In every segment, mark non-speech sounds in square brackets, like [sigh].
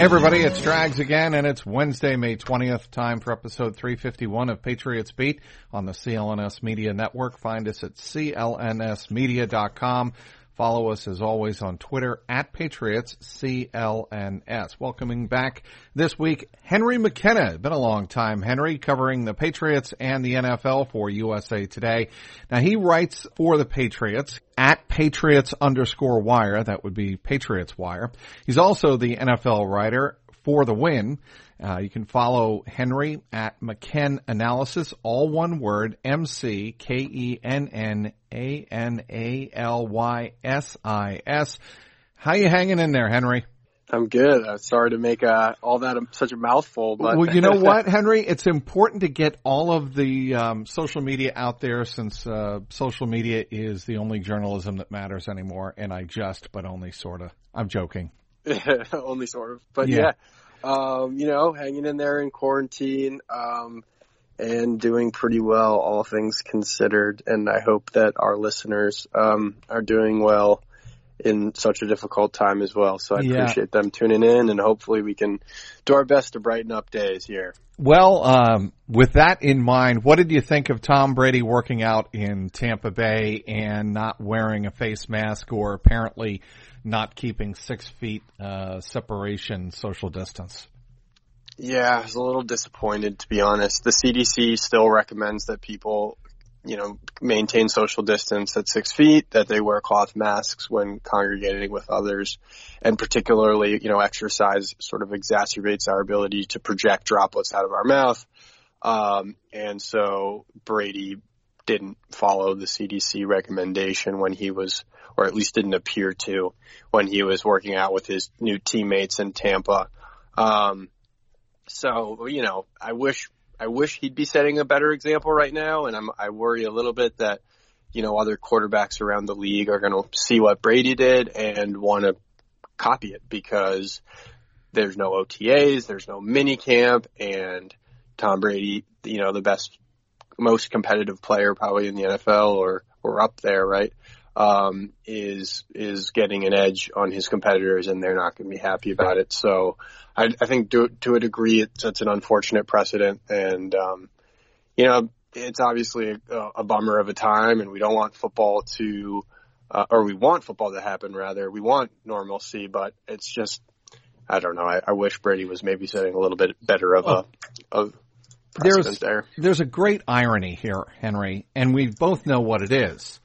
Hey everybody, it's Drags again, and it's Wednesday, May 20th, time for episode 351 of Patriots Beat on the CLNS Media Network. Find us at clnsmedia.com. Follow us as always on Twitter at Patriots CLNS. Welcoming back this week, Henry McKenna. Been a long time, Henry, covering the Patriots and the NFL for USA Today. Now he writes for the Patriots at Patriots underscore wire. That would be Patriots wire. He's also the NFL writer for the win. Uh, you can follow Henry at McKenn Analysis, all one word, M C K E N N A N A L Y S I S. How you hanging in there, Henry? I'm good. I'm sorry to make uh, all that such a mouthful, but well, you know [laughs] what, Henry? It's important to get all of the um, social media out there since uh, social media is the only journalism that matters anymore. And I just, but only sort of. I'm joking. [laughs] only sort of, but yeah. yeah um, you know, hanging in there in quarantine, um, and doing pretty well, all things considered. And I hope that our listeners, um, are doing well in such a difficult time as well. So I yeah. appreciate them tuning in and hopefully we can do our best to brighten up days here. Well, um, with that in mind, what did you think of Tom Brady working out in Tampa Bay and not wearing a face mask or apparently not keeping six feet uh, separation, social distance. Yeah, I was a little disappointed to be honest. The CDC still recommends that people, you know, maintain social distance at six feet, that they wear cloth masks when congregating with others, and particularly, you know, exercise sort of exacerbates our ability to project droplets out of our mouth. Um, and so Brady didn't follow the CDC recommendation when he was, or at least didn't appear to, when he was working out with his new teammates in Tampa. Um, so, you know, I wish, I wish he'd be setting a better example right now. And I'm, I worry a little bit that, you know, other quarterbacks around the league are going to see what Brady did and want to copy it because there's no OTAs, there's no mini camp, and Tom Brady, you know, the best most competitive player probably in the NFL or or up there, right? Um, is is getting an edge on his competitors, and they're not going to be happy about it. So, I, I think to to a degree, it's, it's an unfortunate precedent, and um, you know, it's obviously a, a bummer of a time, and we don't want football to, uh, or we want football to happen. Rather, we want normalcy, but it's just I don't know. I, I wish Brady was maybe setting a little bit better of a of there's, there. There's a great irony here, Henry, and we both know what it is.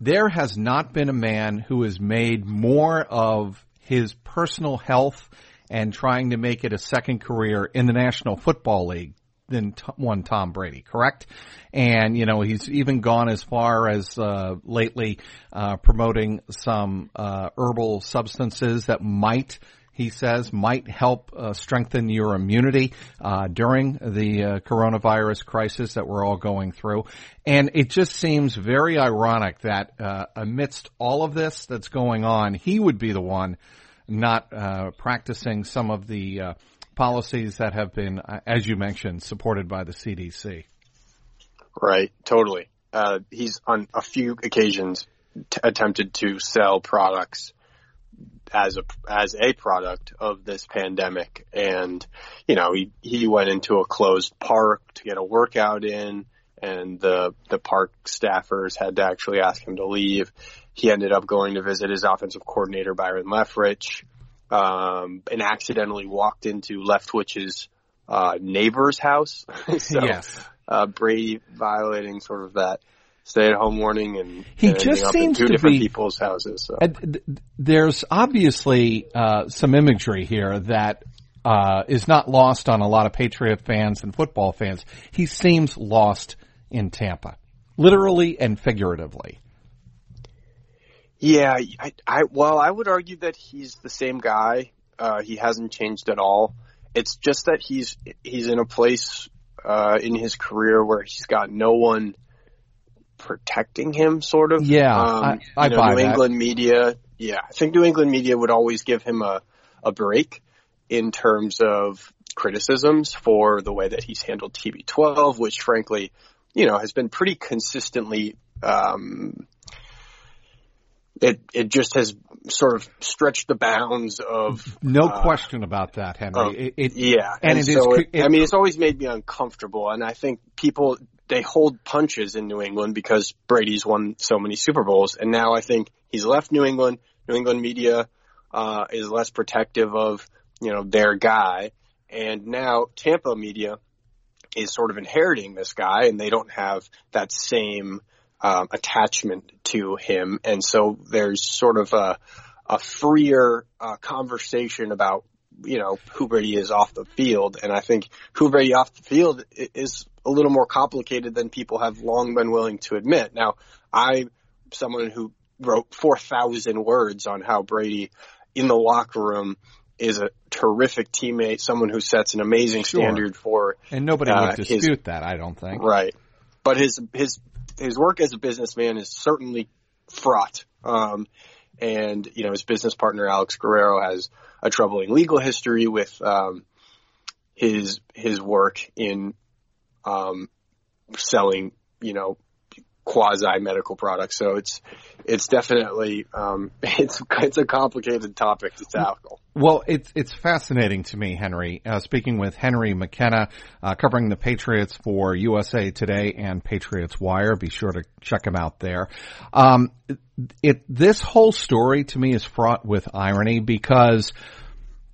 There has not been a man who has made more of his personal health and trying to make it a second career in the National Football League than one Tom Brady, correct? And you know he's even gone as far as uh, lately uh, promoting some uh, herbal substances that might he says might help uh, strengthen your immunity uh, during the uh, coronavirus crisis that we're all going through. And it just seems very ironic that uh, amidst all of this that's going on, he would be the one not uh, practicing some of the uh, policies that have been, as you mentioned, supported by the CDC. Right, totally. he's on a few occasions t- attempted to sell products as a as a product of this pandemic. And you know, he he went into a closed park to get a workout in, and the the park staffers had to actually ask him to leave. he ended up going to visit his offensive coordinator Byron Leftwich, um, and accidentally walked into Leftwich's uh, neighbor's house. [laughs] so, yes. Uh, Brady violating sort of that stay-at-home warning, and he and just seems two to different be, people's houses. So. There's obviously uh, some imagery here that uh, is not lost on a lot of Patriot fans and football fans. He seems lost in Tampa, literally and figuratively. Yeah, I, I well, I would argue that he's the same guy. Uh, he hasn't changed at all. It's just that he's he's in a place uh, in his career where he's got no one protecting him, sort of. Yeah, um, I, I you know, buy New that. England media. Yeah, I think New England media would always give him a a break in terms of criticisms for the way that he's handled TB12, which frankly, you know, has been pretty consistently. Um, it it just has sort of stretched the bounds of No uh, question about that, Henry. it, it, yeah, and and, it is so it, it- I mean, it's always made me uncomfortable, and I think people they hold punches in New England because Brady's won so many Super Bowls, and now I think he's left New England. New England media uh, is less protective of you know their guy, and now Tampa media is sort of inheriting this guy, and they don't have that same um, attachment to him, and so there's sort of a a freer uh, conversation about you know who Brady is off the field, and I think who Brady off the field is a little more complicated than people have long been willing to admit. Now, I'm someone who wrote four thousand words on how Brady in the locker room is a terrific teammate, someone who sets an amazing Sure. standard for and nobody uh, would his- dispute that, I don't think. Right. But his his his work as a businessman is certainly fraught. Um, and you know his business partner Alex Guerrero has a troubling legal history with um, his his work in um, selling you know quasi medical products. So it's it's definitely um, [laughs] it's it's a complicated topic to tackle. Well, it's it's fascinating to me, Henry. Uh, speaking with Henry McKenna, uh, covering the Patriots for USA Today and Patriots Wire. Be sure to check him out there. Um, it this whole story to me is fraught with irony because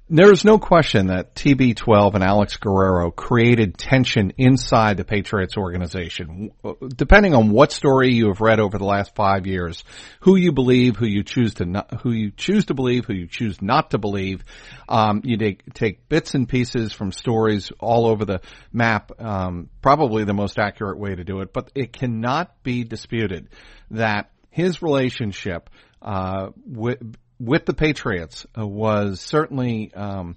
there's no question that TB12 and Alex Guerrero created tension inside the Patriots organization. Depending on what story you have read over the last five years, who you believe, who you choose to not, who you choose to believe, who you choose not to believe, um, you take, take bits and pieces from stories all over the map. Um, probably the most accurate way to do it, but it cannot be disputed that his relationship uh, with with the Patriots uh, was certainly um,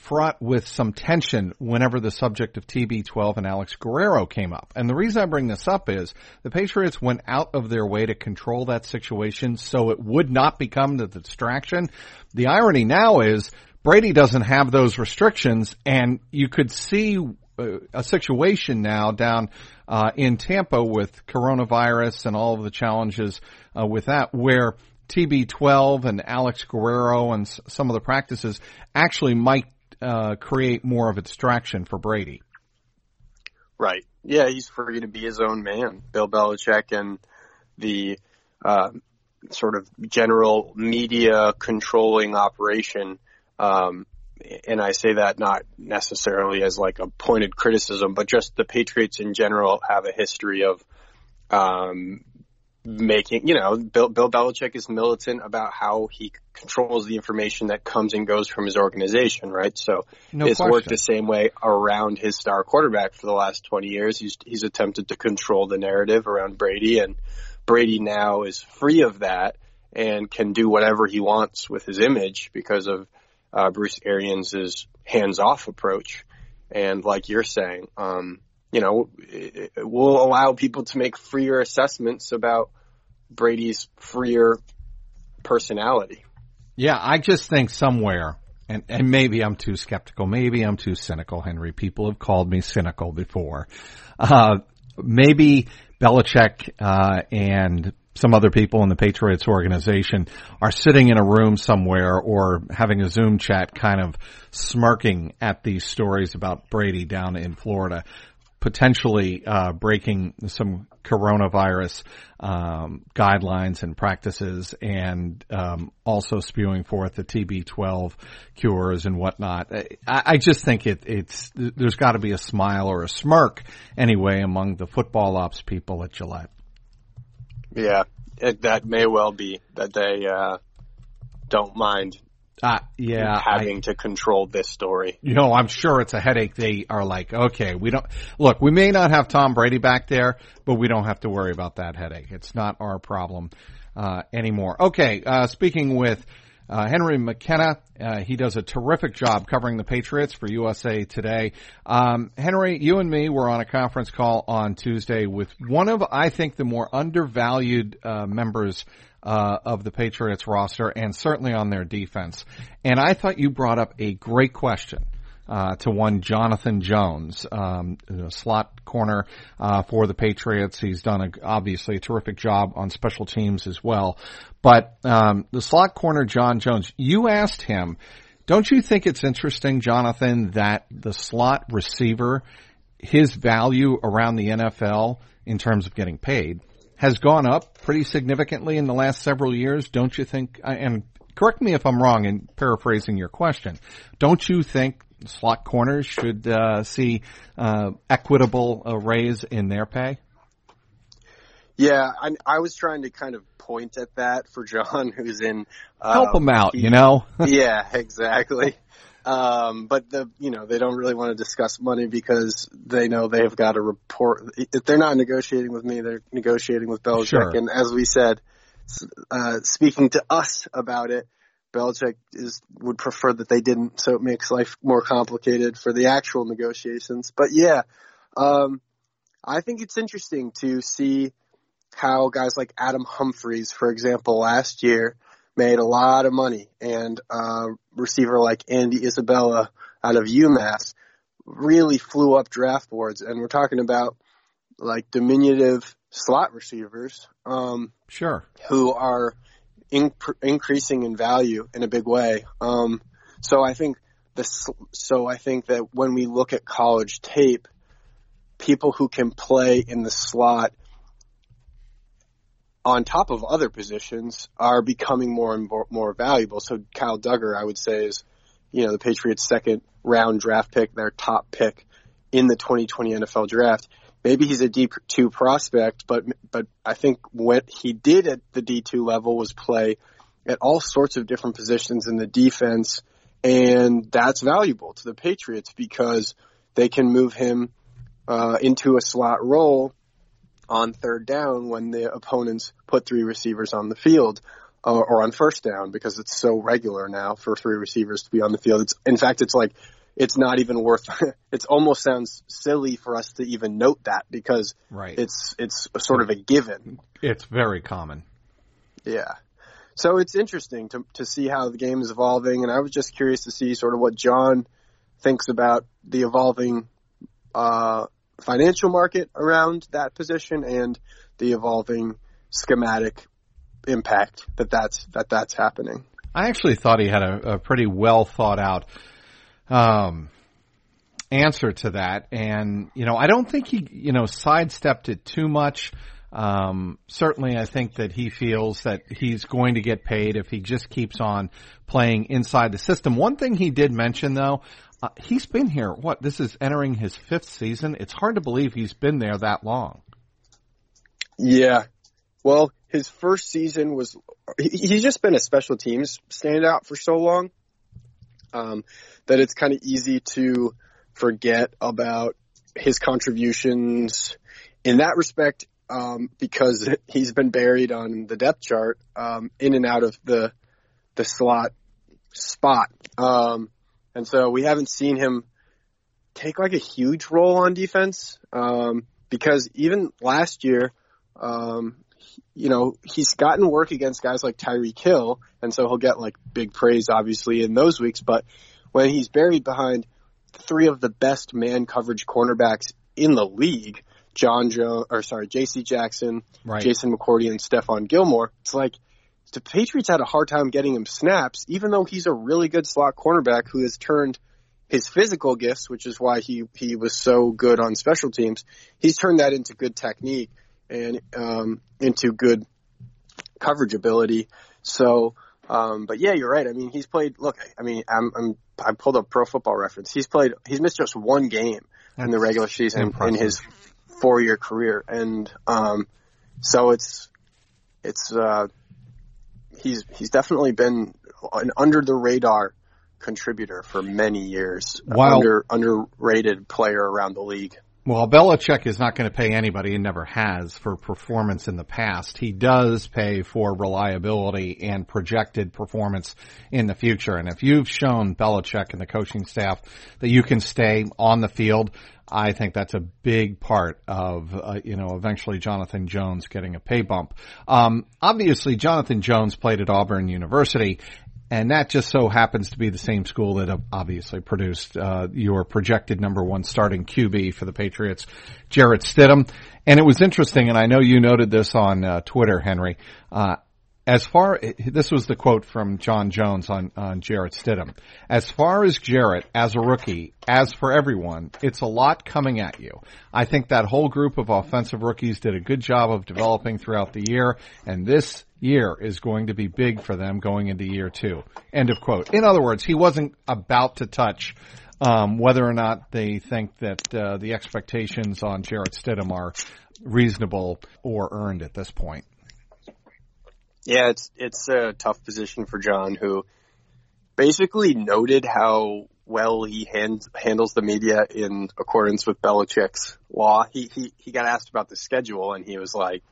fraught with some tension whenever the subject of TB12 and Alex Guerrero came up. And the reason I bring this up is the Patriots went out of their way to control that situation so it would not become the distraction. The irony now is Brady doesn't have those restrictions and you could see uh, a situation now down uh, in Tampa with coronavirus and all of the challenges uh, with that where TB12 and Alex Guerrero and some of the practices actually might uh, create more of a distraction for Brady. Right. Yeah, he's free to be his own man. Bill Belichick and the uh, sort of general media controlling operation. Um, and I say that not necessarily as like a pointed criticism, but just the Patriots in general have a history of um, making, you know, Bill, Bill Belichick is militant about how he controls the information that comes and goes from his organization, right? So No it's question. worked the same way around his star quarterback for the last 20 years. He's, he's attempted to control the narrative around Brady and Brady now is free of that and can do whatever he wants with his image because of uh, Bruce Arians' hands-off approach. And like you're saying, um, you know, it, it will allow people to make freer assessments about Brady's freer personality. Yeah, I just think somewhere, and, and maybe I'm too skeptical, maybe I'm too cynical, Henry. People have called me cynical before. Uh, maybe Belichick, uh, and some other people in the Patriots organization are sitting in a room somewhere or having a Zoom chat kind of smirking at these stories about Brady down in Florida. Potentially uh, breaking some coronavirus um, guidelines and practices, and um, also spewing forth the TB12 cures and whatnot. I, I just think it, it's there's got to be a smile or a smirk anyway among the football ops people at Gillette. Yeah, it, that may well be that they uh, don't mind uh, yeah, having I, to control this story. You know, I'm sure it's a headache. They are like, okay, we don't look. We may not have Tom Brady back there, but we don't have to worry about that headache. It's not our problem uh, anymore. Okay, uh, speaking with. Uh, Henry McKenna, uh, he does a terrific job covering the Patriots for USA Today. Um, Henry, you and me were on a conference call on Tuesday with one of, I think, the more undervalued uh, members uh, of the Patriots roster and certainly on their defense. And I thought you brought up a great question. Uh, to one Jonathan Jones, um, slot corner uh, for the Patriots. He's done a, obviously a terrific job on special teams as well. But um, the slot corner, John Jones, you asked him, don't you think it's interesting, Jonathan, that the slot receiver, his value around the NFL in terms of getting paid, has gone up pretty significantly in the last several years, don't you think? And correct me if I'm wrong in paraphrasing your question. Don't you think slot corners should uh, see uh, equitable uh, raise in their pay? Yeah, I, I, was trying to kind of point at that for John, [laughs] who's in. Help him out, he, you know. [laughs] [laughs] yeah, exactly. Um, but the, you know, they don't really want to discuss money because they know they've got to report. If they're not negotiating with me, they're negotiating with Belichick. Sure. And as we said, uh, speaking to us about it, Belichick is would prefer that they didn't, so it makes life more complicated for the actual negotiations. But yeah, um, I think it's interesting to see how guys like Adam Humphries, for example, last year made a lot of money, and uh, receiver like Andy Isabella out of UMass really flew up draft boards. And we're talking about like diminutive slot receivers, um, sure, who are in, increasing in value in a big way. Um, so I think this, so I think that when we look at college tape, people who can play in the slot on top of other positions are becoming more and more, more valuable. So Kyle Dugger, I would say, is you know the Patriots' second round draft pick, their top pick in the 2020 NFL draft. Maybe he's a D2 prospect, but but I think what he did at the D2 level was play at all sorts of different positions in the defense, and that's valuable to the Patriots because they can move him uh, into a slot role on third down when the opponents put three receivers on the field uh, or on first down because it's so regular now for three receivers to be on the field. It's in fact it's like it's not even worth [laughs] it almost sounds silly for us to even note that because right. it's it's sort of a given. It's very common. Yeah. So it's interesting to to see how the game is evolving and I was just curious to see sort of what John thinks about the evolving uh, financial market around that position and the evolving schematic impact that that's that that's happening. I actually thought he had a, a pretty well thought out um, answer to that, and you know, I don't think he you know sidestepped it too much. Um, certainly, I think that he feels that he's going to get paid if he just keeps on playing inside the system. One thing he did mention, though, uh, he's been here. What? This is entering his fifth season. It's hard to believe he's been there that long. Yeah. Well, his first season was. He's just been a special teams standout for so long um, that it's kind of easy to forget about his contributions in that respect um, because [laughs] he's been buried on the depth chart um, in and out of the the slot spot. Um, and so we haven't seen him take like a huge role on defense um, because even last year, um, you know, he's gotten work against guys like Tyreek Hill, and so he'll get like big praise obviously in those weeks. But when he's buried behind three of the best man coverage cornerbacks in the league, John Joe or sorry, J.C. Jackson, right. Jason McCourty, and Stephon Gilmore, it's like the Patriots had a hard time getting him snaps, even though he's a really good slot cornerback who has turned his physical gifts, which is why he he was so good on special teams. He's turned that into good technique and um, into good coverage ability. So, um, but yeah, you're right. I mean, he's played. Look, I mean, I'm, I'm I pulled up Pro Football Reference. He's played. He's missed just one game That's in the regular season impressive. in his four year career, and um, so it's it's uh, he's he's definitely been an under the radar contributor for many years, wow. under underrated player around the league. Well, Belichick is not going to pay anybody and never has for performance in the past. He does pay for reliability and projected performance in the future. And if you've shown Belichick and the coaching staff that you can stay on the field, I think that's a big part of, uh, you know, eventually Jonathan Jones getting a pay bump. Um, obviously Jonathan Jones played at Auburn University and that just so happens to be the same school that obviously produced uh, your projected number one starting QB for the Patriots, Jarrett Stidham. And it was interesting, and I know you noted this on uh, Twitter, Henry. Uh, as far this was the quote from John Jones on on Jarrett Stidham. As far as Jarrett as a rookie, as for everyone, it's a lot coming at you. I think that whole group of offensive rookies did a good job of developing throughout the year, and this year is going to be big for them going into year two. End of quote. In other words, he wasn't about to touch um, whether or not they think that uh, the expectations on Jarrett Stidham are reasonable or earned at this point. Yeah, it's it's a tough position for John, who basically noted how well he hand, handles the media in accordance with Belichick's law. He, he he got asked about the schedule, and he was like,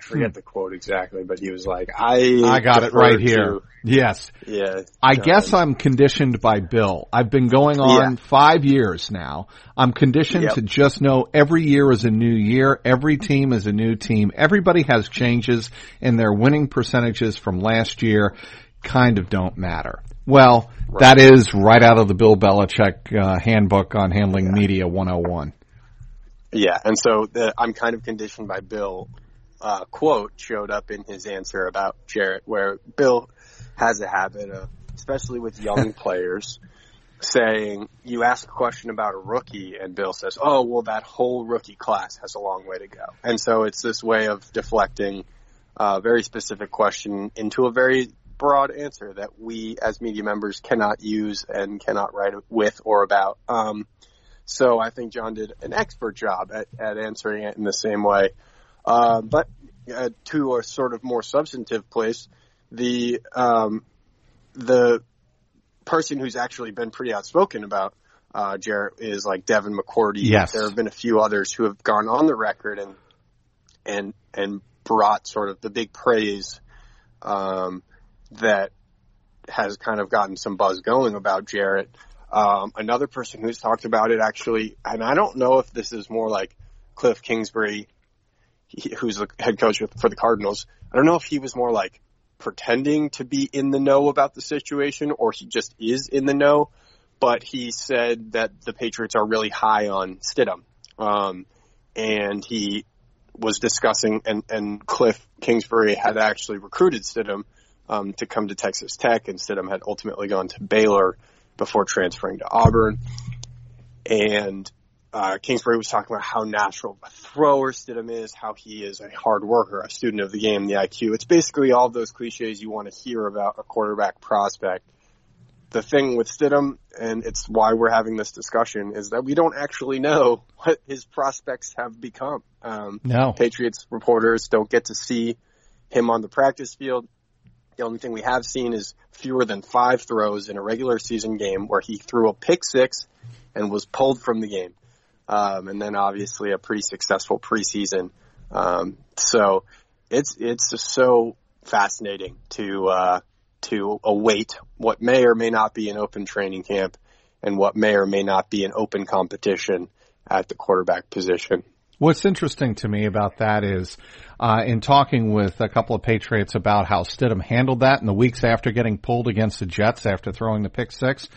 I forget hmm. the quote exactly, but he was like, "I I got it right here." To, yes, yeah. I Jon. guess I'm conditioned by Bill. I've been going on yeah. five years now. I'm conditioned yep. to just know every year is a new year. Every team is a new team. Everybody has changes in their winning percentages from last year. Kind of don't matter. Well, right. that is right out of the Bill Belichick uh, handbook on handling yeah. media 101. Yeah, and so the, I'm kind of conditioned by Bill uh, quote showed up in his answer about Jarrett, where Bill has a habit of, especially with young [laughs] players, saying, you ask a question about a rookie and Bill says, oh, well, that whole rookie class has a long way to go. And so it's this way of deflecting a very specific question into a very broad answer that we as media members cannot use and cannot write with or about. Um, so I think John did an expert job at, at answering it in the same way. Uh, but uh, to a sort of more substantive place, the um, the person who's actually been pretty outspoken about uh, Jarrett is like Devin McCourty. Yes. There have been a few others who have gone on the record and and and brought sort of the big praise um, that has kind of gotten some buzz going about Jarrett. Um, another person who's talked about it actually, and I don't know if this is more like Cliff Kingsbury who's the head coach for the Cardinals. I don't know if he was more like pretending to be in the know about the situation or he just is in the know, but he said that the Patriots are really high on Stidham. Um, and he was discussing, and, and Cliff Kingsbury had actually recruited Stidham um, to come to Texas Tech, and Stidham had ultimately gone to Baylor before transferring to Auburn. And uh, Kingsbury was talking about how natural a thrower Stidham is, how he is a hard worker, a student of the game, the IQ. It's basically all those cliches you want to hear about a quarterback prospect. The thing with Stidham, and it's why we're having this discussion, is that we don't actually know [laughs] what his prospects have become. Um, no. Patriots reporters don't get to see him on the practice field. The only thing we have seen is fewer than five throws in a regular season game where he threw a pick six and was pulled from the game um, and then obviously a pretty successful preseason. Um, so it's it's just so fascinating to uh, to await what may or may not be an open training camp and what may or may not be an open competition at the quarterback position. What's interesting to me about that is, uh, in talking with a couple of Patriots about how Stidham handled that in the weeks after getting pulled against the Jets after throwing the pick six,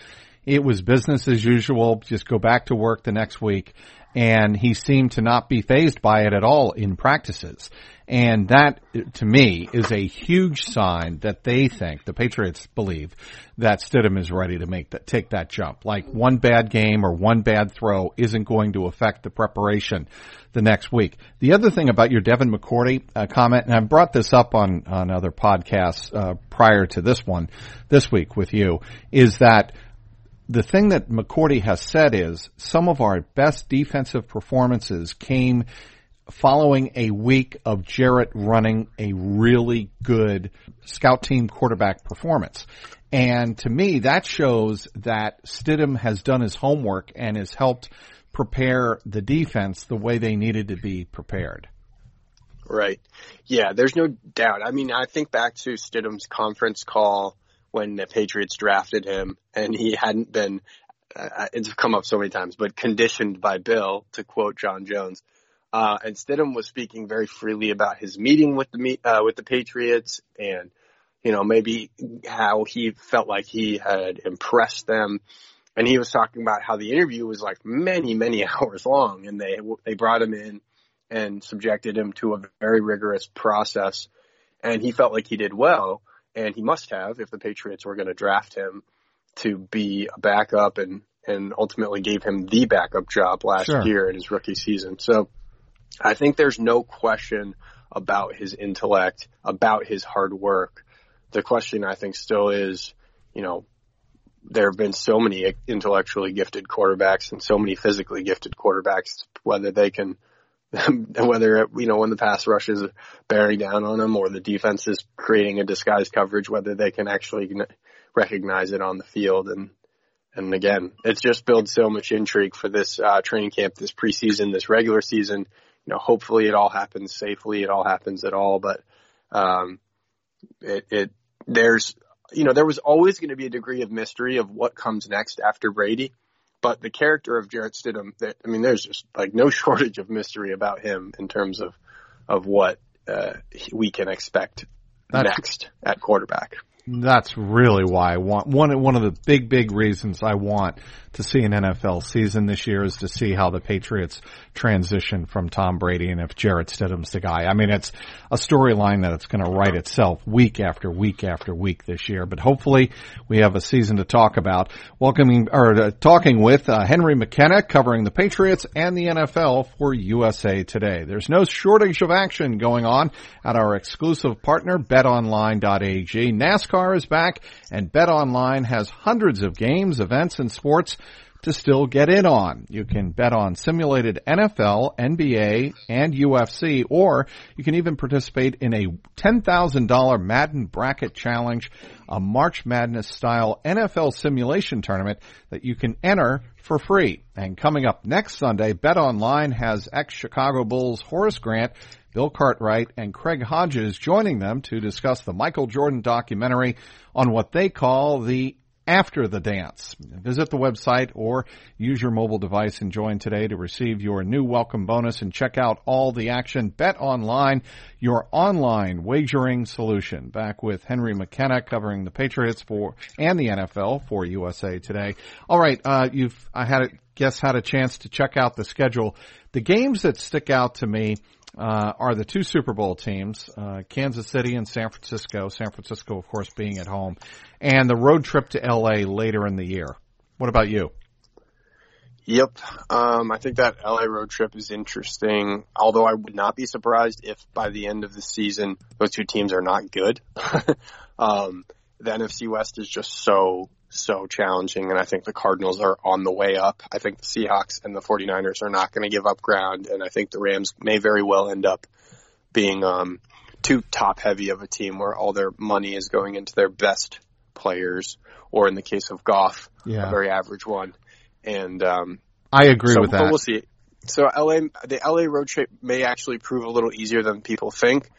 it was business as usual. Just go back to work the next week. and he seemed to not be fazed by it at all in practices. And that, to me, is a huge sign that they think, the Patriots believe, that Stidham is ready to make that, take that jump. Like one bad game or one bad throw isn't going to affect the preparation the next week. The other thing about your Devin McCourty uh, comment, and I brought this up on, on other podcasts, uh, prior to this one, this week with you, is that the thing that McCourty has said is some of our best defensive performances came following a week of Jarrett running a really good scout team quarterback performance. And to me, that shows that Stidham has done his homework and has helped prepare the defense the way they needed to be prepared. Right. Yeah, there's no doubt. I mean, I think back to Stidham's conference call when the Patriots drafted him and he hadn't been, uh, it's come up so many times, but conditioned by Bill, to quote John Jones, uh, and Stidham was speaking very freely about his meeting with the uh, with the Patriots and you know maybe how he felt like he had impressed them. And he was talking about how the interview was like many many [laughs] hours long, and they they brought him in and subjected him to a very rigorous process, and he felt like he did well, and he must have if the Patriots were going to draft him to be a backup and and ultimately gave him the backup job last sure. year in his rookie season. So I think there's no question about his intellect, about his hard work. The question I think still is, you know, there have been so many intellectually gifted quarterbacks and so many physically gifted quarterbacks, whether they can, [laughs] whether, you know, when the pass rush is bearing down on them or the defense is creating a disguised coverage, whether they can actually recognize it on the field. And, and again, it's just built so much intrigue for this uh, training camp, this preseason, this regular season you know, hopefully it all happens safely. It all happens at all, but, um, it, it, there's, you know, there was always going to be a degree of mystery of what comes next after Brady, but the character of Jarrett Stidham, that, I mean, there's just like no [laughs] shortage of mystery about him in terms of, of what, uh, we can expect That's, next at quarterback. That's really why I want one one of the big big reasons I want to see an NFL season this year is to see how the Patriots transition from Tom Brady and if Jarrett Stidham's the guy. I mean, it's a storyline that it's going to write itself week after week after week this year. But hopefully, we have a season to talk about. Welcoming or uh, talking with uh, Henry McKenna, covering the Patriots and the NFL for USA Today. There's no shortage of action going on at our exclusive partner, BetOnline.ag. NASCAR is back, and BetOnline has hundreds of games, events, and sports to still get in on. You can bet on simulated NFL, NBA, and UFC, or you can even participate in a $10,000 Madden Bracket Challenge, a March Madness style NFL simulation tournament that you can enter for free. And coming up next Sunday, Bet Online has ex-Chicago Bulls Horace Grant Bill Cartwright and Craig Hodges joining them to discuss the Michael Jordan documentary on what they call the after the dance. Visit the website or use your mobile device and join today to receive your new welcome bonus and check out all the action. Bet online, your online wagering solution. Back with Henry McKenna covering the Patriots for and the NFL for USA Today. All right, uh, you've I had a guess had a chance to check out the schedule. The games that stick out to me uh, are the two Super Bowl teams, uh, Kansas City and San Francisco. San Francisco, of course, being at home, and the road trip to LA later in the year. What about you? Yep. Um, I think that LA road trip is interesting, although I would not be surprised if by the end of the season, those two teams are not good. [laughs] um, the NFC West is just so so challenging. And I think the Cardinals are on the way up. I think the Seahawks and the 49ers are not going to give up ground. And I think the Rams may very well end up being, um, too top heavy of a team where all their money is going into their best players, or in the case of Goff, yeah. a very average one. And, um, I agree so, with that. we'll see. So LA, the LA road trip may actually prove a little easier than people think.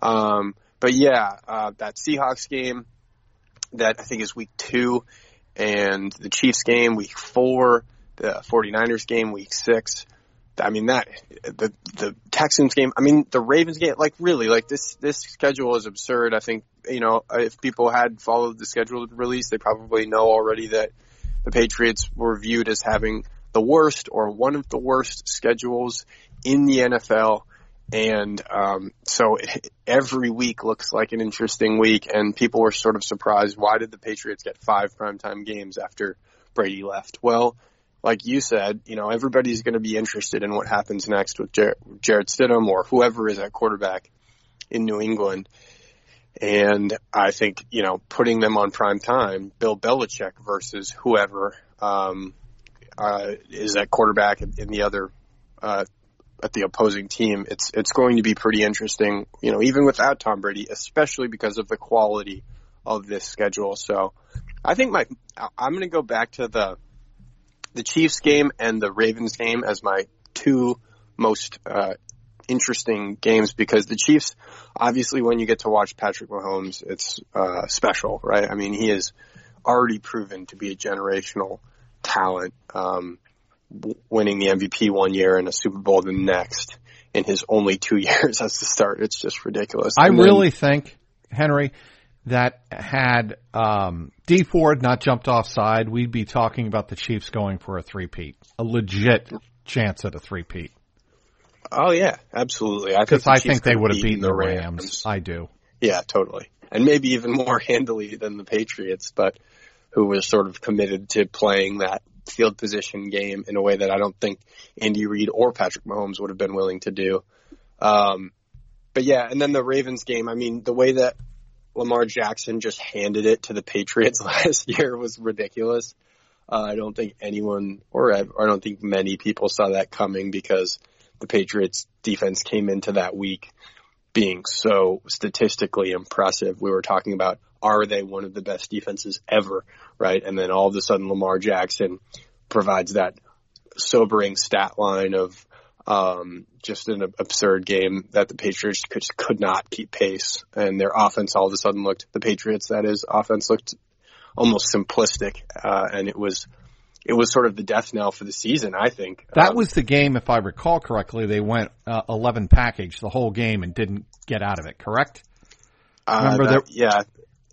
Um, but yeah, uh, that Seahawks game, that I think is week two and the Chiefs game week four, the 49ers game week six. I mean that the the Texans game. I mean the Ravens game. Like really, like this this schedule is absurd. I think you know if people had followed the schedule release, they probably know already that the Patriots were viewed as having the worst or one of the worst schedules in the NFL. And um, so every week looks like an interesting week, and people were sort of surprised. Why did the Patriots get five primetime games after Brady left? Well, like you said, you know, everybody's going to be interested in what happens next with Jar- Jarrett Stidham or whoever is at quarterback in New England. And I think, you know, putting them on prime time, Bill Belichick versus whoever um, uh, is at quarterback in the other uh, at the opposing team, it's it's going to be pretty interesting. You know, even without Tom Brady, especially because of the quality of this schedule. So, I think my I'm going to go back to the the Chiefs game and the Ravens game as my two most uh, interesting games because the Chiefs, obviously, when you get to watch Patrick Mahomes, it's uh, special, right? I mean, he is already proven to be a generational talent, um, winning the MVP one year and a Super Bowl the next in his only two [laughs] years as the start. It's just ridiculous. I really think, Henry, that had um, Dee Ford not jumped offside, we'd be talking about the Chiefs going for a three-peat, a legit chance at a three-peat. Oh yeah, absolutely. Because I, think, I think they would have beaten the Rams. Rams. I do. Yeah, totally, and maybe even more [laughs] handily than the Patriots, but who was sort of committed to playing that field position game in a way that I don't think Andy Reid or Patrick Mahomes would have been willing to do. Um, but yeah, and then the Ravens game. I mean, the way that Lamar Jackson just handed it to the Patriots [laughs] last year was ridiculous. Uh, I don't think anyone, or I don't think many people saw that coming because the Patriots defense came into that week being so statistically impressive. We were talking about are they one of the best defenses ever, right? And then all of a sudden Lamar Jackson provides that sobering stat line of um, just an absurd game that the Patriots could, could not keep pace, and their offense all of a sudden looked the Patriots that is offense looked almost simplistic, uh, and it was it was sort of the death knell for the season. I think that um, was the game, if I recall correctly. They went uh, eleven package the whole game and didn't get out of it. Correct? Uh, Remember that, there, yeah.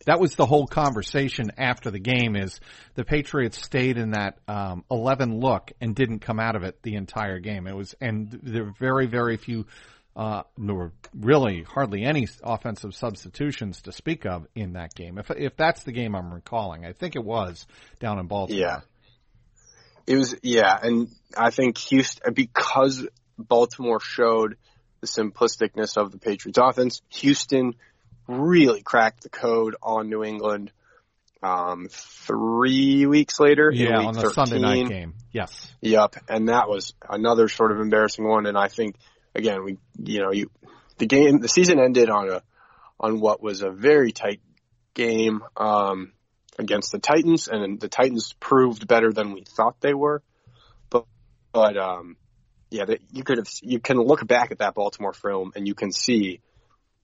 That was the whole conversation after the game. Is the Patriots stayed in that um, eleven look and didn't come out of it the entire game. It was, and there were very, very few uh, nor really hardly any offensive substitutions to speak of in that game. If if that's the game I'm recalling, I think it was down in Baltimore. Yeah, it was, yeah, and I think Houston, because Baltimore showed the simplisticness of the Patriots offense, Houston really cracked the code on New England. Um, three weeks later, yeah, on the 13, Sunday night game, yes, yep, and that was another sort of embarrassing one. And I think again, we, you know, you, the game, the season ended on a, on what was a very tight game. Um, against the Titans, and the Titans proved better than we thought they were. But, but um, yeah, that you could have you can look back at that Baltimore film and you can see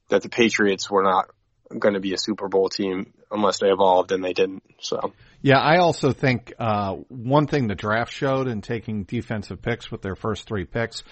that the Patriots were not going to be a Super Bowl team unless they evolved, and they didn't. So. Yeah, I also think uh, one thing the draft showed in taking defensive picks with their first three picks,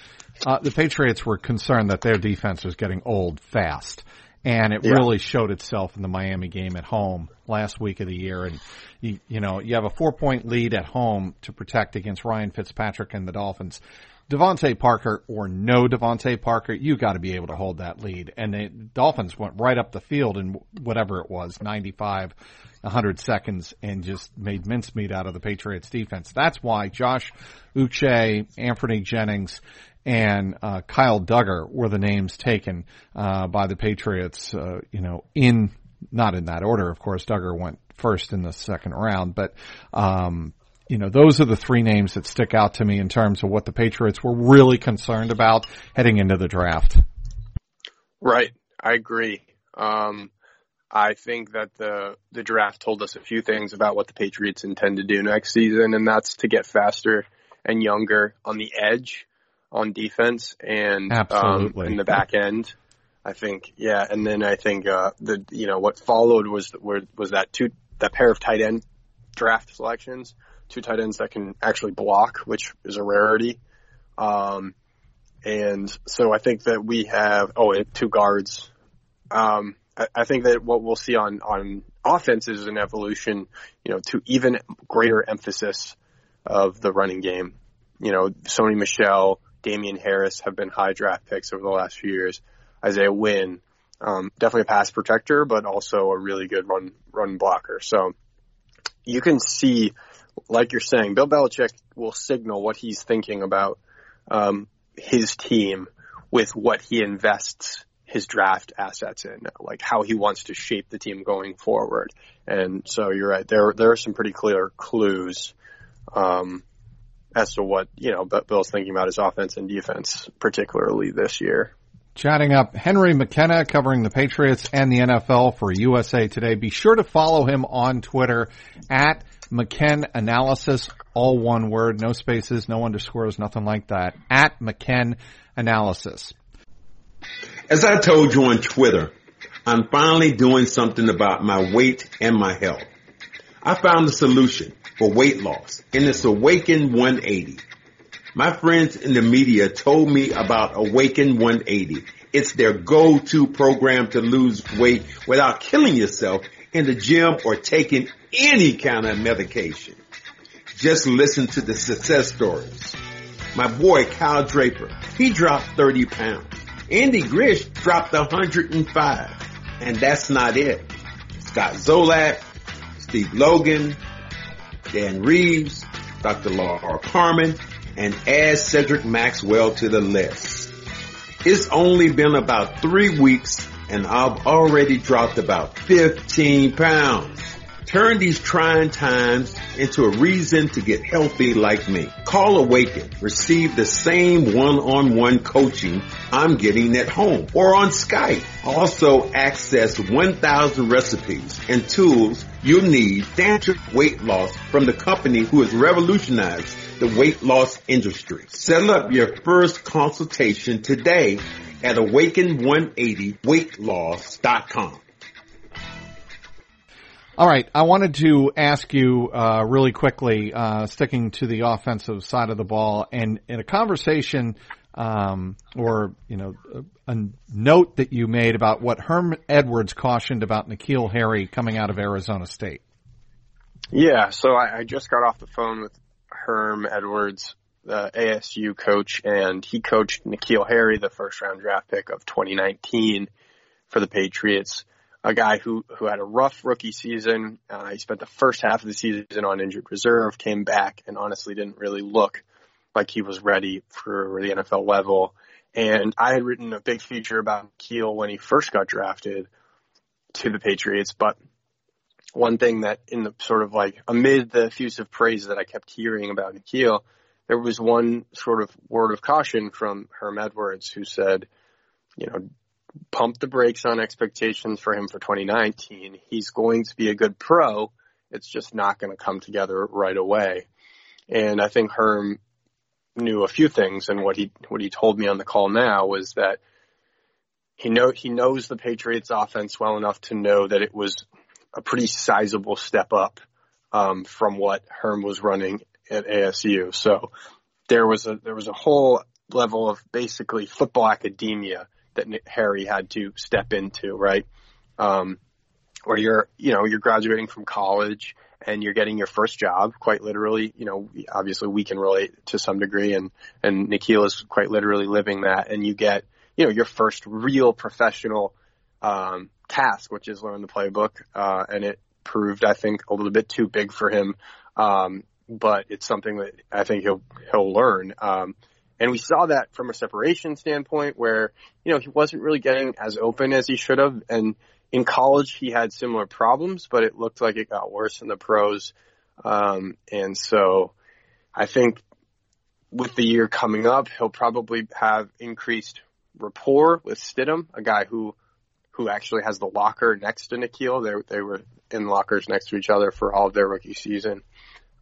uh, the Patriots were concerned that their defense was getting old fast and it yeah. really showed itself in the Miami game at home last week of the year. And you, you know, you have a four point lead at home to protect against Ryan Fitzpatrick and the Dolphins. DeVante Parker or no DeVante Parker, you got to be able to hold that lead. And the Dolphins went right up the field in whatever it was, 95, 100 seconds, and just made mincemeat out of the Patriots defense. That's why Josh Uche, Anfernee Jennings, and uh, Kyle Dugger were the names taken uh, by the Patriots. Uh, you know, in not in that order, of course. Dugger went first in the second round, but um, you know, those are the three names that stick out to me in terms of what the Patriots were really concerned about heading into the draft. Right, I agree. Um, I think that the the draft told us a few things about what the Patriots intend to do next season, and that's to get faster and younger on the edge on defense and um, in the back end. I think, yeah, and then I think uh, the you know what followed was was that two that pair of tight end draft selections, two tight ends that can actually block, which is a rarity. Um, and so I think that we have oh two guards. Um, I, I think that what we'll see on on offense is an evolution, you know, to even greater emphasis of the running game you know, Sony Michel, Damien Harris have been high draft picks over the last few years. Isaiah Wynn, um, definitely a pass protector, but also a really good run run blocker. So you can see, like you're saying, Bill Belichick will signal what he's thinking about um, his team with what he invests his draft assets in, like how he wants to shape the team going forward. And so you're right. There there are some pretty clear clues um, as to what you know Bill's thinking about his offense and defense, particularly this year. Chatting up Henry McKenna covering the Patriots and the NFL for USA Today. Be sure to follow him on Twitter at McKenn Analysis, all one word, no spaces, no underscores, nothing like that. At McKenn Analysis. As I told you on Twitter, I'm finally doing something about my weight and my health. I found a solution for weight loss and it's Awaken 180. My friends in the media told me about Awaken 180. It's their go-to program to lose weight without killing yourself in the gym or taking any kind of medication. Just listen to the success stories. My boy Kyle Draper, he dropped 30 pounds. Andy Gresh dropped 105. And that's not it. Scott Zolak, Steve Logan, Dan Reeves, Dr. Laura Carmen, and add Cedric Maxwell to the list. It's only been about three weeks and I've already dropped about 15 pounds. Turn these trying times into a reason to get healthy like me. Call Awaken. Receive the same one-on-one coaching I'm getting at home or on Skype. Also access 1,000 recipes and tools you'll need to weight loss from the company who has revolutionized the weight loss industry. Set up your first consultation today at awaken180weightloss.com. All right, I wanted to ask you uh, really quickly, uh, sticking to the offensive side of the ball, and in a conversation um, or you know a, a, note that you made about what Herm Edwards cautioned about N'Keal Harry coming out of Arizona State. Yeah, so I, I just got off the phone with Herm Edwards, the ASU coach, and he coached N'Keal Harry, the first round draft pick of 2019 for the Patriots a guy who who had a rough rookie season. Uh, he spent the first half of the season on injured reserve, came back, and honestly didn't really look like he was ready for the NFL level. And I had written a big feature about Keel when he first got drafted to the Patriots, but one thing that in the sort of like amid the effusive praise that I kept hearing about N'Keal, there was one sort of word of caution from Herm Edwards who said, you know, pump the brakes on expectations for him for 2019. He's going to be a good pro. It's just not going to come together right away. And I think Herm knew a few things, and what he what he told me on the call now was that he know he knows the Patriots offense well enough to know that it was a pretty sizable step up um, from what Herm was running at ASU. So there was a there was a whole level of basically football academia that Harry had to step into, right? Um, where you're, you know, you're graduating from college and you're getting your first job, quite literally. You know, obviously we can relate to some degree, and and N'Keal is quite literally living that. And you get, you know, your first real professional um, task, which is learn the playbook, uh, and it proved, I think, a little bit too big for him. Um, but it's something that I think he'll he'll learn. Um, and we saw that from a separation standpoint where, you know, he wasn't really getting as open as he should have. And in college, he had similar problems, but it looked like it got worse in the pros. Um, and so I think with the year coming up, he'll probably have increased rapport with Stidham, a guy who, who actually has the locker next to N'Keal. They, they were in lockers next to each other for all of their rookie season.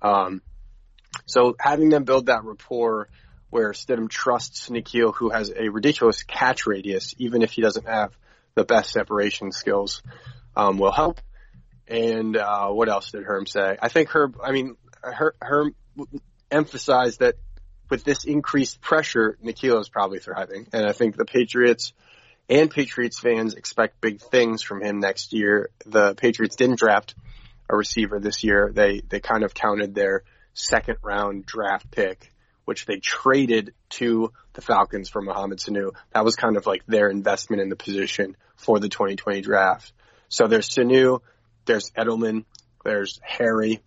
Um, so having them build that rapport, where Stidham trusts N'Keal, who has a ridiculous catch radius, even if he doesn't have the best separation skills, um, will help. And uh, what else did Herm say? I think Herm, I mean, Her, Herm emphasized that with this increased pressure, N'Keal is probably thriving. And I think the Patriots and Patriots fans expect big things from him next year. The Patriots didn't draft a receiver this year. They they kind of counted their second round draft pick which they traded to the Falcons for Mohamed Sanu. That was kind of like their investment in the position for the 2020 draft. So there's Sanu, there's Edelman, there's Harry,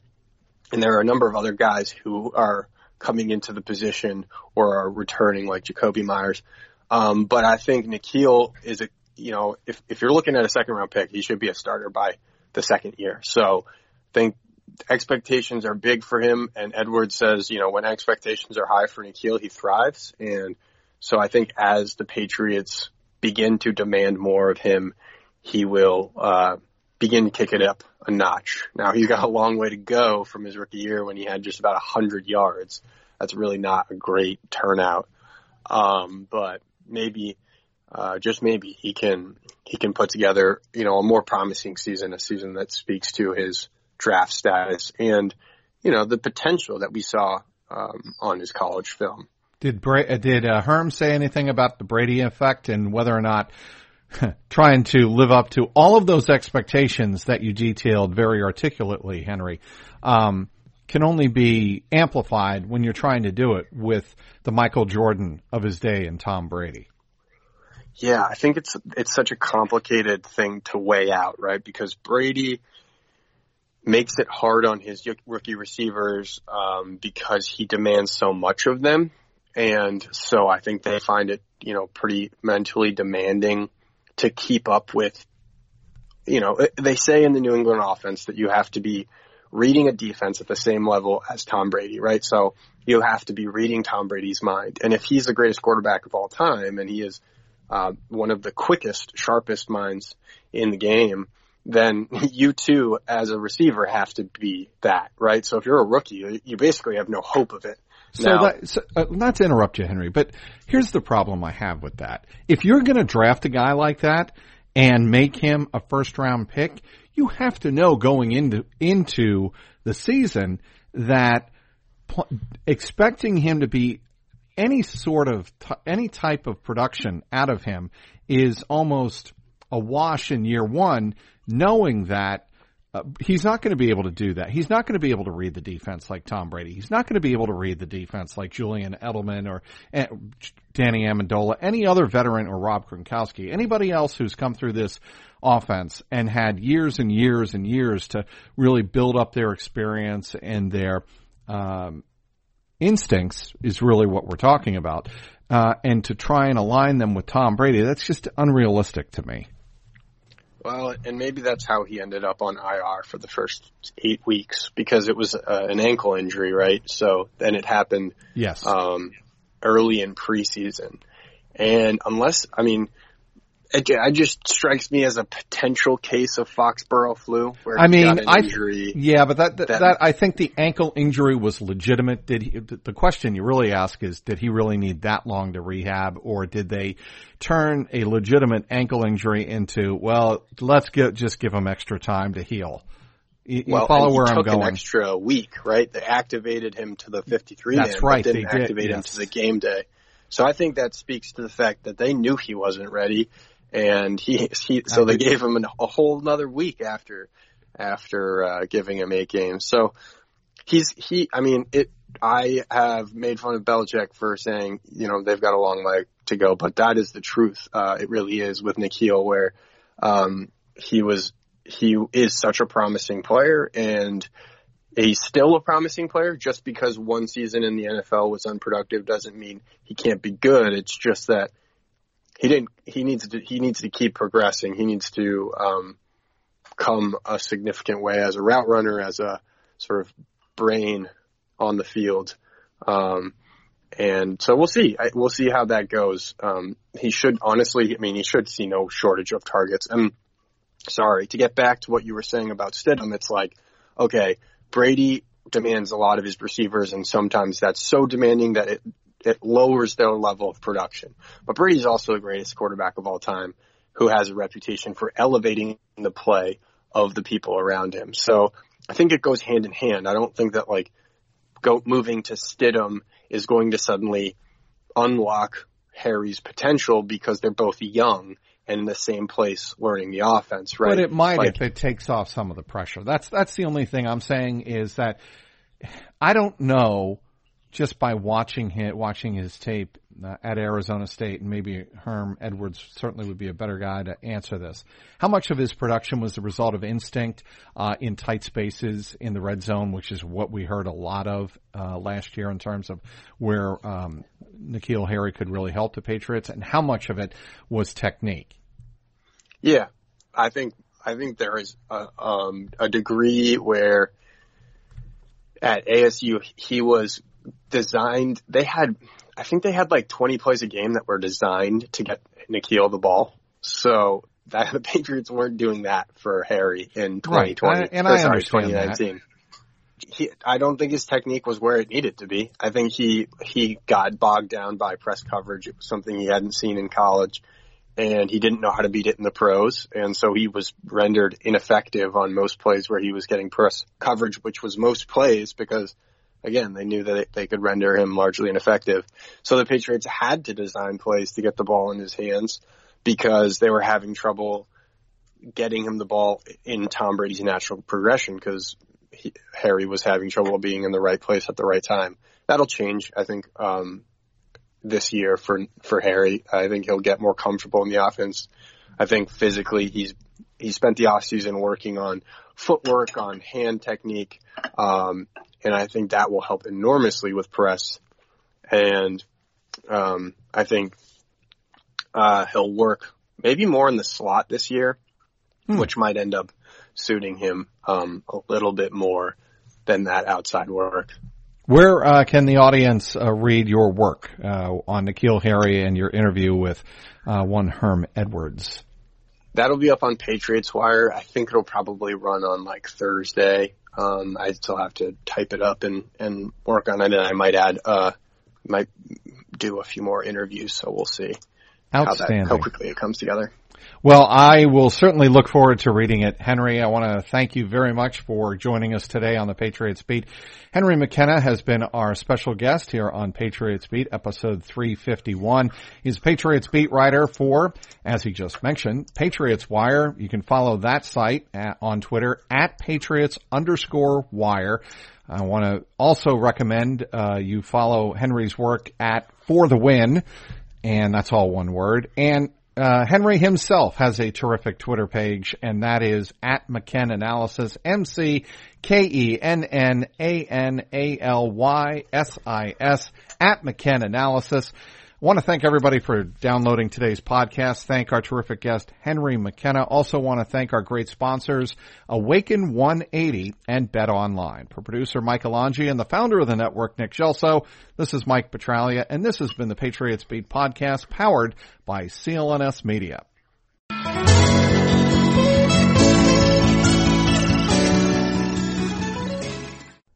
and there are a number of other guys who are coming into the position or are returning like Jakobi Meyers. Um, but I think N'Keal is a, you know, if, if you're looking at a second round pick, he should be a starter by the second year. So I think expectations are big for him. And Edwards says, you know, when expectations are high for N'Keal, he thrives. And so I think as the Patriots begin to demand more of him, he will, uh, begin to kick it up a notch. Now he's got a long way to go from his rookie year when he had just about a hundred yards. That's really not a great turnout. Um, but maybe, uh, just maybe he can, he can put together, you know, a more promising season, a season that speaks to his draft status and, you know, the potential that we saw, um, on his college film. Did Bra- did uh, Herm say anything about the Brady effect and whether or not [laughs] trying to live up to all of those expectations that you detailed very articulately, Henry, um, can only be amplified when you're trying to do it with the Michael Jordan of his day and Tom Brady. Yeah, I think it's it's such a complicated thing to weigh out, right? Because Brady makes it hard on his rookie receivers um, because he demands so much of them, and so I think they find it, you know, pretty mentally demanding to keep up with, you know, they say in the New England offense that you have to be reading a defense at the same level as Tom Brady, right? So you have to be reading Tom Brady's mind. And if he's the greatest quarterback of all time and he is uh, one of the quickest, sharpest minds in the game, then [laughs] you too, as a receiver, have to be that, right? So if you're a rookie, you basically have no hope of it. So, now, that, so uh, not to interrupt you, Henry, but here's the problem I have with that. If you're going to draft a guy like that and make him a first round pick, you have to know going into into the season that pl- expecting him to be any sort of t- any type of production out of him is almost a wash in year one, knowing that uh, he's not going to be able to do that. He's not going to be able to read the defense like Tom Brady. He's not going to be able to read the defense like Julian Edelman or uh, Danny Amendola, any other veteran or Rob Gronkowski, anybody else who's come through this offense and had years and years and years to really build up their experience and their um, instincts is really what we're talking about. Uh, and to try and align them with Tom Brady, that's just unrealistic to me. Well, and maybe that's how he ended up on IR for the first eight weeks because it was uh, an ankle injury, right? So then it happened. Yes. Um, early in preseason, and unless I mean, it, it, just strikes me as a potential case of Foxborough flu. Where I mean, I yeah, but that, that, that I think the ankle injury was legitimate. Did he, the question you really ask is, did he really need that long to rehab, or did they turn a legitimate ankle injury into well, let's get just give him extra time to heal? You, well, you follow where I'm going. An extra week, right? They activated him to the 53 That's man, right. Didn't they activate did, him yes. to the game day. So I think that speaks to the fact that they knew he wasn't ready and he, he [laughs] so they gave him an, a whole another week after after uh, giving him eight games. So he's he. I mean, it. I have made fun of Belichick for saying you know they've got a long way to go, but that is the truth. Uh, it really is with N'Keal, where um, he was he is such a promising player and. He's still a promising player. Just because one season in the NFL was unproductive doesn't mean he can't be good. It's just that he didn't. He needs to. He needs to keep progressing. He needs to um, come a significant way as a route runner, as a sort of brain on the field. Um, and so we'll see. I, we'll see how that goes. Um, he should honestly. I mean, he should see no shortage of targets. And sorry to get back to what you were saying about Stidham. It's like, okay, Brady demands a lot of his receivers, and sometimes that's so demanding that it it lowers their level of production. But Brady's also the greatest quarterback of all time who has a reputation for elevating the play of the people around him. So I think it goes hand in hand. I don't think that like go moving to Stidham is going to suddenly unlock Harry's potential because they're both young and in the same place learning the offense, right? But it might like, if it takes off some of the pressure. That's that's the only thing I'm saying is that I don't know just by watching him, watching his tape uh, at Arizona State, and maybe Herm Edwards certainly would be a better guy to answer this. How much of his production was the result of instinct uh, in tight spaces in the red zone, which is what we heard a lot of uh, last year in terms of where um, N'Keal Harry could really help the Patriots, and how much of it was technique? Yeah, I think I think there is a, um, a degree where at ASU he was designed. They had, I think they had like 20 plays a game that were designed to get N'Keal the ball. So that [laughs] the Patriots weren't doing that for Harry in 2020. Right. and I sorry, understand 2019. That. He, I don't think his technique was where it needed to be. I think he he got bogged down by press coverage. It was something he hadn't seen in college, and he didn't know how to beat it in the pros, and so he was rendered ineffective on most plays where he was getting press coverage, which was most plays because again, they knew that they could render him largely ineffective. So the Patriots had to design plays to get the ball in his hands because they were having trouble getting him the ball in Tom Brady's natural progression because Harry was having trouble being in the right place at the right time. That'll change, I think, um, this year for for Harry. I think he'll get more comfortable in the offense. I think physically he's he spent the offseason working on footwork, on hand technique, um, and I think that will help enormously with press. And um, I think uh, he'll work maybe more in the slot this year, hmm. which might end up suiting him um, a little bit more than that outside work. Where uh, can the audience uh, read your work uh, on N'Keal Harry and your interview with uh, one Herm Edwards? That'll be up on Patriots Wire. I think it'll probably run on like Thursday. Um, I still have to type it up and, and work on it, and I might add, uh, might do a few more interviews. So we'll see how, that, how quickly it comes together. Well, I will certainly look forward to reading it. Henry, I want to thank you very much for joining us today on the Patriots Beat. Henry McKenna has been our special guest here on Patriots Beat, episode 351. He's Patriots Beat writer for, as he just mentioned, Patriots Wire. You can follow that site at, on Twitter at Patriots underscore wire. I want to also recommend uh, you follow Henry's work at For the Win, and that's all one word. And uh, Henry himself has a terrific Twitter page, and that is at McKenn Analysis, M-C-K-E-N-N-A-N-A-L-Y-S-I-S, at McKenn Analysis. Want to thank everybody for downloading today's podcast. Thank our terrific guest, Henry McKenna. Also want to thank our great sponsors, Awaken 180 and Bet Online. For producer Michael Angi and the founder of the network, Nick Gelso, this is Mike Petraglia, and this has been the Patriots Beat podcast powered by CLNS Media.